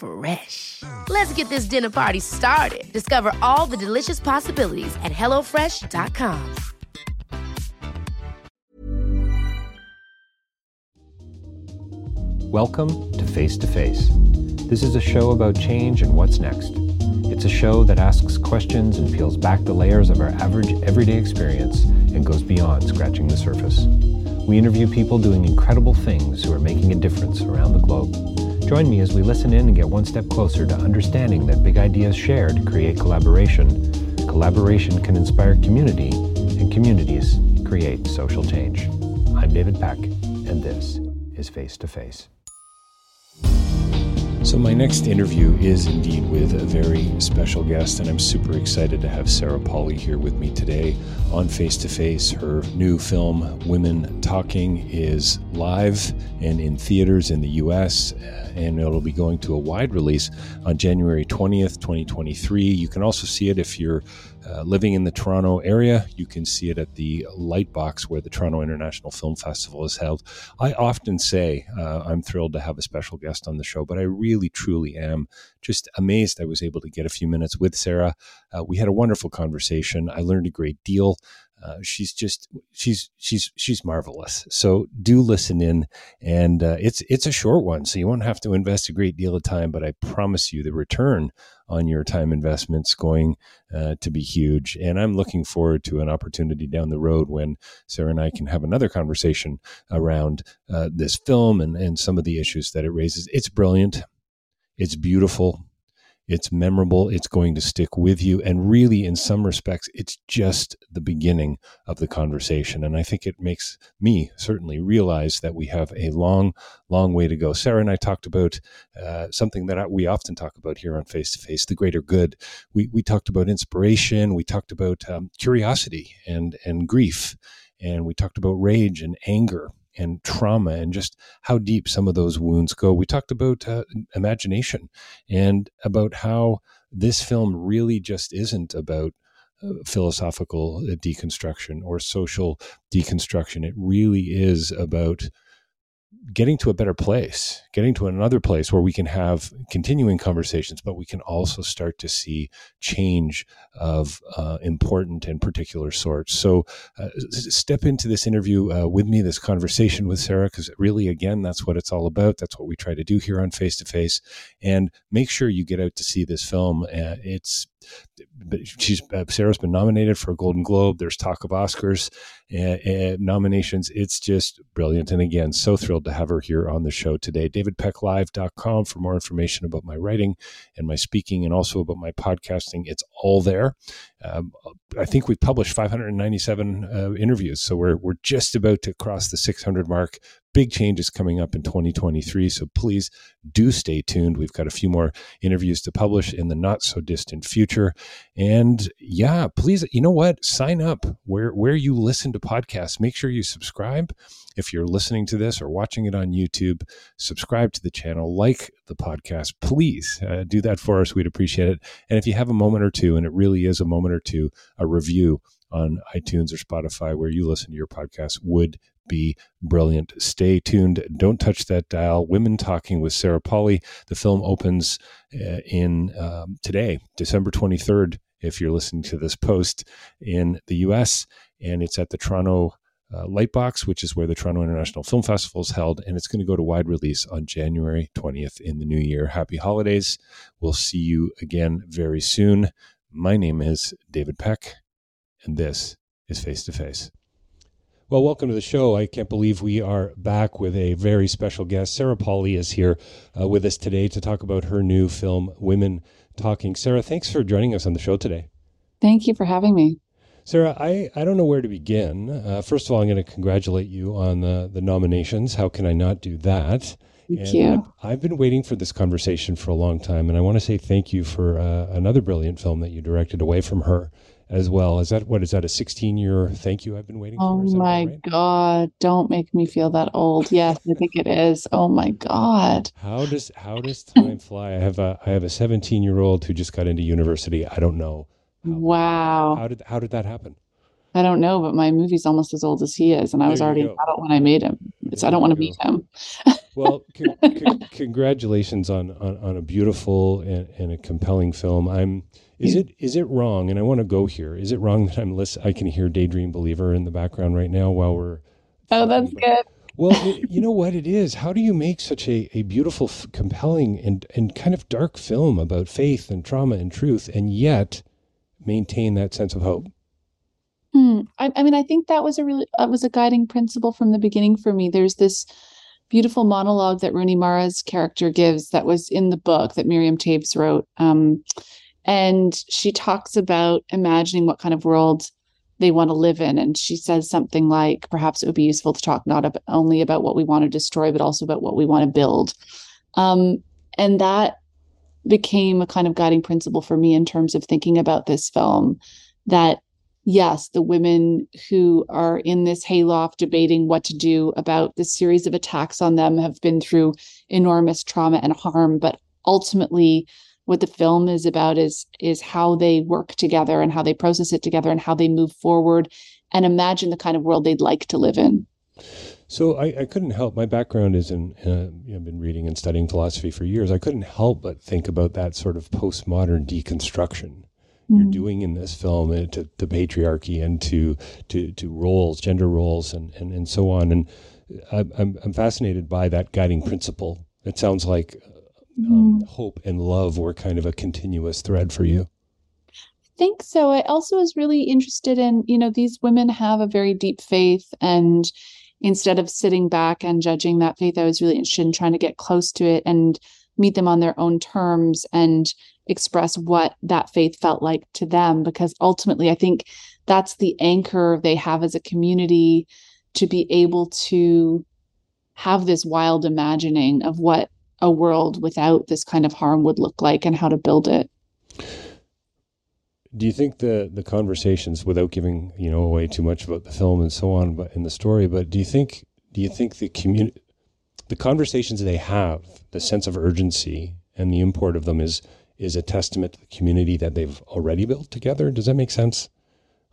Fresh. Let's get this dinner party started. Discover all the delicious possibilities at hellofresh.com. Welcome to Face to Face. This is a show about change and what's next. It's a show that asks questions and peels back the layers of our average everyday experience and goes beyond scratching the surface. We interview people doing incredible things who are making a difference around the globe. Join me as we listen in and get one step closer to understanding that big ideas shared create collaboration. Collaboration can inspire community, and communities create social change. I'm David Peck, and this is Face to Face. So, my next interview is indeed with a very special guest, and I'm super excited to have Sarah Polley here with me today on Face to Face. Her new film, Women Talking, is live and in theaters in the US, and it'll be going to a wide release on January 20th, 2023. You can also see it if you're uh, living in the Toronto area, you can see it at the Lightbox where the Toronto International Film Festival is held. I often say uh, I'm thrilled to have a special guest on the show, but I really, truly am just amazed I was able to get a few minutes with Sarah. Uh, we had a wonderful conversation. I learned a great deal. Uh, she's just she's she's she's marvelous. So do listen in, and uh, it's it's a short one, so you won't have to invest a great deal of time. But I promise you, the return on your time investment's going uh, to be huge. And I'm looking forward to an opportunity down the road when Sarah and I can have another conversation around uh, this film and and some of the issues that it raises. It's brilliant. It's beautiful it's memorable, it's going to stick with you. And really, in some respects, it's just the beginning of the conversation. And I think it makes me certainly realize that we have a long, long way to go. Sarah and I talked about uh, something that we often talk about here on Face to Face the greater good. We, we talked about inspiration, we talked about um, curiosity and, and grief, and we talked about rage and anger and trauma and just how deep some of those wounds go. We talked about uh, imagination and about how this film really just isn't about uh, philosophical deconstruction or social deconstruction. It really is about getting to a better place, getting to another place where we can have continuing conversations, but we can also start to see change of uh, important and particular sorts. So, uh, step into this interview uh, with me, this conversation with Sarah, because really, again, that's what it's all about. That's what we try to do here on Face to Face. And make sure you get out to see this film. Uh, she's uh, Sarah's been nominated for a Golden Globe. There's talk of Oscars and nominations. It's just brilliant. And again, so thrilled to have her here on the show today. DavidPeckLive.com for more information about my writing and my speaking and also about my podcasting. It's all there. Um, I think we've published 597 uh, interviews. So we're, we're just about to cross the 600 mark big changes coming up in 2023. So please do stay tuned. We've got a few more interviews to publish in the not so distant future. And yeah, please, you know what? Sign up where, where you listen to podcasts. Make sure you subscribe. If you're listening to this or watching it on YouTube, subscribe to the channel, like the podcast. Please uh, do that for us. We'd appreciate it. And if you have a moment or two, and it really is a moment or two, a review on iTunes or Spotify where you listen to your podcast would be brilliant. Stay tuned. Don't touch that dial. Women Talking with Sarah Polley. The film opens uh, in um, today, December 23rd, if you're listening to this post in the US, and it's at the Toronto uh, Lightbox, which is where the Toronto International Film Festival is held, and it's going to go to wide release on January 20th in the new year. Happy holidays. We'll see you again very soon. My name is David Peck, and this is Face to Face. Well, welcome to the show. I can't believe we are back with a very special guest. Sarah Polley is here uh, with us today to talk about her new film, Women Talking. Sarah, thanks for joining us on the show today. Thank you for having me. Sarah, I, I don't know where to begin. Uh, first of all, I'm going to congratulate you on the, the nominations. How can I not do that? Thank and you. I've, I've, been waiting for this conversation for a long time, and I want to say thank you for uh, another brilliant film that you directed away from her as well. Is that what is that a 16 year thank you I've been waiting oh for? Oh my right? god, don't make me feel that old. Yes, I think it is. Oh my god. How does how does time fly? I have a I have a 17 year old who just got into university. I don't know. How, wow. How did how did that happen? I don't know, but my movie's almost as old as he is, and I was already an adult when I made him. So I don't want to meet him. well, con- con- congratulations on, on, on a beautiful and, and, a compelling film. I'm is it is it wrong? And I want to go here. Is it wrong that I'm listen? I can hear Daydream Believer in the background right now while we're. Oh, that's about, good. Well, it, you know what it is. How do you make such a, a beautiful, f- compelling, and and kind of dark film about faith and trauma and truth, and yet maintain that sense of hope? Hmm. I, I mean, I think that was a really that was a guiding principle from the beginning for me. There's this beautiful monologue that Rooney Mara's character gives that was in the book that Miriam Toews wrote. Um, and she talks about imagining what kind of world they want to live in. And she says something like, perhaps it would be useful to talk not ab- only about what we want to destroy, but also about what we want to build. Um, and that became a kind of guiding principle for me in terms of thinking about this film that yes, the women who are in this hayloft debating what to do about this series of attacks on them have been through enormous trauma and harm, but ultimately what the film is about is is how they work together and how they process it together and how they move forward and imagine the kind of world they'd like to live in. So I, I couldn't help. My background is in. Uh, you know, I've been reading and studying philosophy for years. I couldn't help but think about that sort of postmodern deconstruction you're mm-hmm. doing in this film uh, to, to patriarchy and to to to roles, gender roles, and and, and so on. And I'm I'm fascinated by that guiding principle. It sounds like um, mm. hope and love were kind of a continuous thread for you. I think so. I also was really interested in you know these women have a very deep faith and instead of sitting back and judging that faith, I was really interested in trying to get close to it and meet them on their own terms and express what that faith felt like to them because ultimately i think that's the anchor they have as a community to be able to have this wild imagining of what a world without this kind of harm would look like and how to build it. Do you think the the conversations without giving you know away too much about the film and so on but in the story but do you think do you think the community the conversations they have the sense of urgency and the import of them is is a testament to the community that they've already built together. Does that make sense?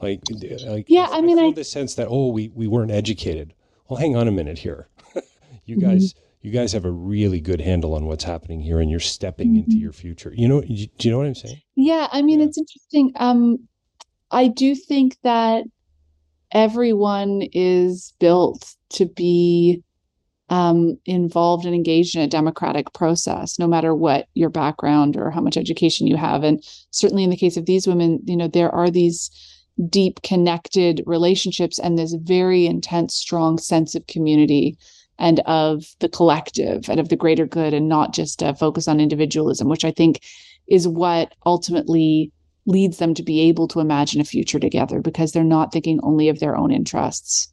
Like, like yeah, I, I mean, I, the sense that oh, we we weren't educated. Well, hang on a minute here. you mm-hmm. guys, you guys have a really good handle on what's happening here, and you're stepping mm-hmm. into your future. You know, do you know what I'm saying? Yeah, I mean, yeah. it's interesting. Um, I do think that everyone is built to be um, involved and engaged in a democratic process, no matter what your background or how much education you have. And certainly in the case of these women, you know, there are these deep connected relationships and this very intense, strong sense of community and of the collective and of the greater good and not just a focus on individualism, which I think is what ultimately leads them to be able to imagine a future together because they're not thinking only of their own interests.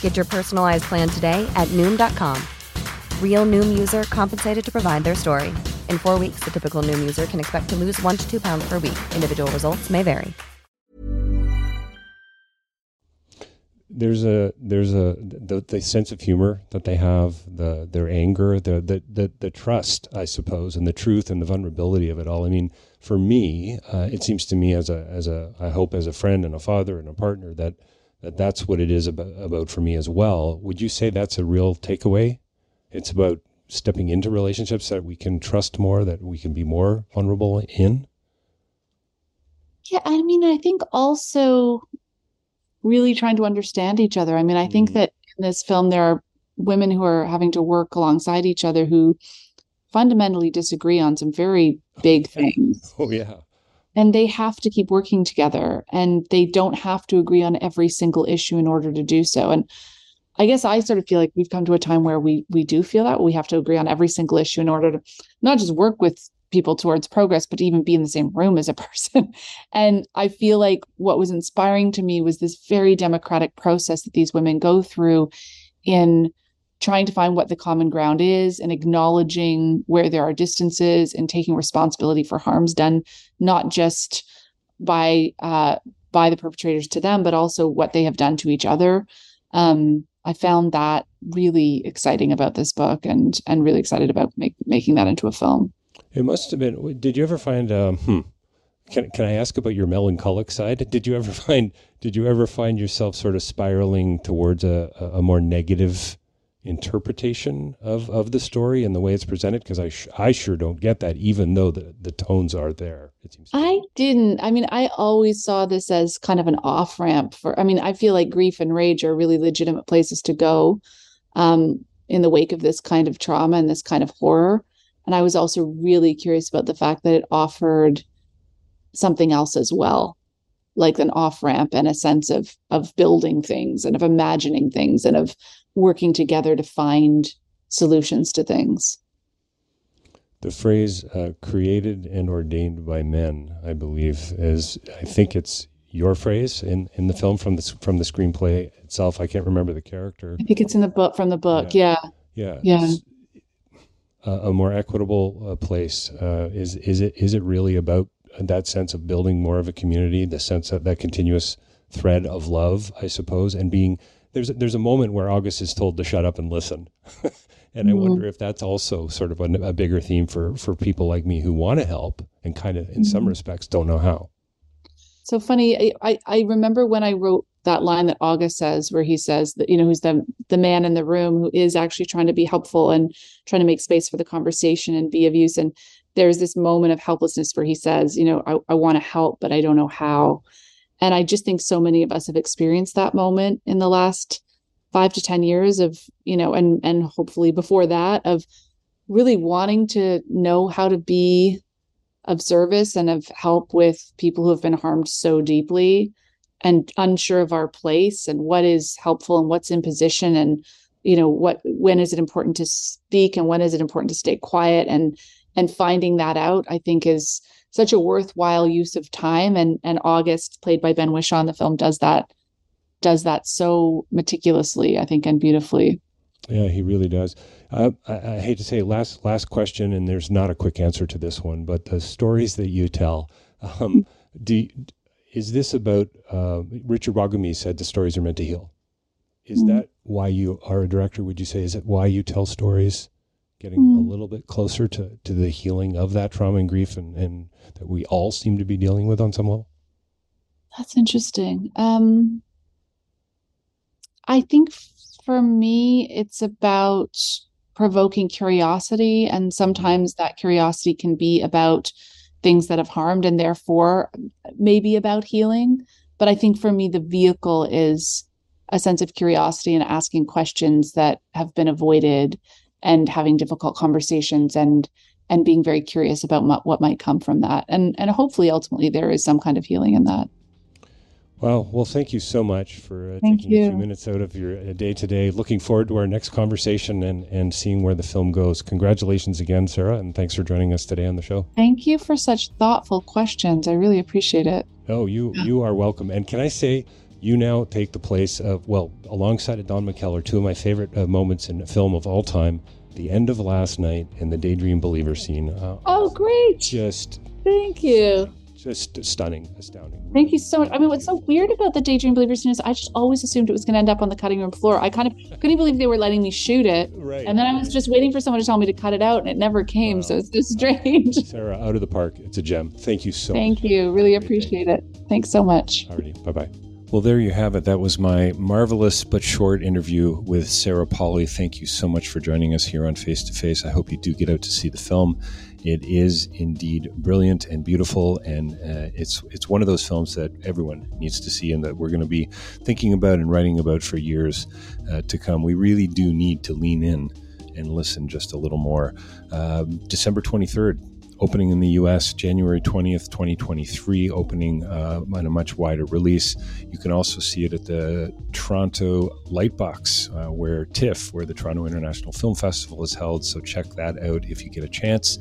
Get your personalized plan today at Noom.com. Real Noom user compensated to provide their story. In four weeks, the typical Noom user can expect to lose one to two pounds per week. Individual results may vary. there's a there's a the, the sense of humor that they have the their anger the, the the the trust i suppose and the truth and the vulnerability of it all i mean for me uh, it seems to me as a as a i hope as a friend and a father and a partner that that that's what it is about, about for me as well would you say that's a real takeaway it's about stepping into relationships that we can trust more that we can be more vulnerable in Yeah, I mean, I think also really trying to understand each other. I mean, I think Mhm. that in this film there are women who are having to work alongside each other who fundamentally disagree on some very big things. oh yeah And they have to keep working together and they don't have to agree on every single issue in order to do so. And I guess I sort of feel like we've come to a time where we we do feel that we have to agree on every single issue in order to not just work with people towards progress, but to even be in the same room as a person. And I feel like what was inspiring to me was this very democratic process that these women go through in trying to find what the common ground is and acknowledging where there are distances and taking responsibility for harms done, not just by uh, by the perpetrators to them, but also what they have done to each other. Um, I found that really exciting about this book, and and really excited about make, making that into a film. It must have been. Did you ever find? Um, hmm, can Can I ask about your melancholic side? Did you ever find? Did you ever find yourself sort of spiraling towards a, a a more negative interpretation of of the story and the way it's presented? Because I sh- I sure don't get that, even though the the tones are there. It seems. I didn't. I mean, I always saw this as kind of an off ramp for. I mean, I feel like grief and rage are really legitimate places to go um, in the wake of this kind of trauma and this kind of horror. And I was also really curious about the fact that it offered something else as well, like an off ramp and a sense of of building things and of imagining things and of working together to find solutions to things. The phrase uh, "created and ordained by men," I believe, is I think it's your phrase in, in the film from the from the screenplay itself. I can't remember the character. I think it's in the book from the book. Yeah. Yeah. Yeah. s- A, a more equitable uh, place. Uh, is is it is it really about that sense of building more of a community, the sense of that continuous thread of love, I suppose, and being there's a, there's a moment where August is told to shut up and listen, and I Mhm. wonder if that's also sort of a, a bigger theme for for people like me who want to help and kind of in some Mhm. respects don't know how. So funny. I, I I remember when I wrote that line that August says, where he says that, you know, who's the the man in the room who is actually trying to be helpful and trying to make space for the conversation and be of use. And there's this moment of helplessness where he says, you know, I, I want to help, but I don't know how. And I just think so many of us have experienced that moment in the last five to 10 years of, you know, and and hopefully before that of really wanting to know how to be of service and of help with people who have been harmed so deeply and unsure of our place and what is helpful and what's in position and you know what when is it important to speak and when is it important to stay quiet and and finding that out i think is such a worthwhile use of time and and august played by ben whishaw in the film does that does that so meticulously i think and beautifully Yeah, he really does. Uh, I, I, hate to say last last question, and there's not a quick answer to this one, but the stories that you tell, um, do is this about? Uh, Richard Wagamese said the stories are meant to heal. Is mm. that why you are a director? Would you say is it why you tell stories? Getting mm. a little bit closer to, to the healing of that trauma and grief, and, and that we all seem to be dealing with on some level. That's interesting. Um, I think for me, it's about provoking curiosity. And sometimes that curiosity can be about things that have harmed and therefore maybe about healing. But I think for me, the vehicle is a sense of curiosity and asking questions that have been avoided and having difficult conversations and and being very curious about what might come from that and and hopefully ultimately there is some kind of healing in that well, well, thank you so much for uh, taking you. a few minutes out of your uh, day today. Looking forward to our next conversation and, and seeing where the film goes. Congratulations again, Sarah, and thanks for joining us today on the show. Thank you for such thoughtful questions. I really appreciate it. Oh, you you are welcome. And can I say, you now take the place of well, alongside of Don McKellar, two of my favorite uh, moments in a film of all time. The end of last night and the Daydream Believer scene. Uh, oh, great! Just thank you just stunning, astounding. Thank you so much. I mean, what's so weird about the Daydream Believer scene is I just always assumed it was going to end up on the cutting room floor. I kind of couldn't believe they were letting me shoot it. Right. And then I was just waiting for someone to tell me to cut it out, and it never came. Wow. So it's just strange. Sarah, out of the park. It's a gem. Thank you so Thank much. Thank you. Really appreciate it. Thanks so much. Alrighty. Bye bye. Well, there you have it. That was my marvelous but short interview with Sarah Polley. Thank you so much for joining us here on Face to Face. I hope you do get out to see the film. It is indeed brilliant and beautiful, and uh, it's it's one of those films that everyone needs to see, and that we're going to be thinking about and writing about for years uh, to come. We really do need to lean in and listen just a little more. Um, December twenty third, opening in the US January 20th, 2023, opening uh, on a much wider release. You can also see it at the Toronto Lightbox, uh, where TIFF, where the Toronto International Film Festival is held. So check that out if you get a chance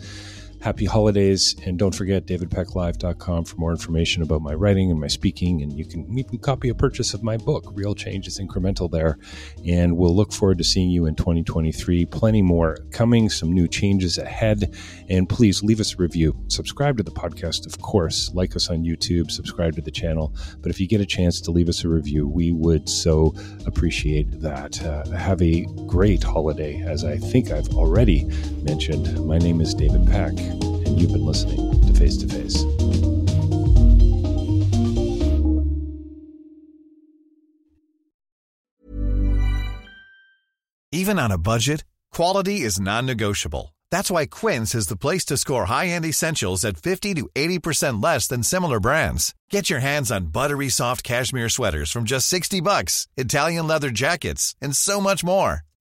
happy holidays. And don't forget davidpecklive.com for more information about my writing and my speaking. And you can even copy a purchase of my book, Real Change is Incremental, there. And we'll look forward to seeing you in 2023. Plenty more coming, some new changes ahead. And please leave us a review. Subscribe to the podcast, of course. Like us on YouTube, subscribe to the channel. But if you get a chance to leave us a review, we would so appreciate that. Uh, have a great holiday, as I think I've already mentioned. My name is David Peck you've been listening to Face to Face. Even on a budget, quality is non negotiable. That's why Quince is the place to score high end essentials at 50 to 80% less than similar brands. Get your hands on buttery soft cashmere sweaters from just 60 bucks, Italian leather jackets, and so much more.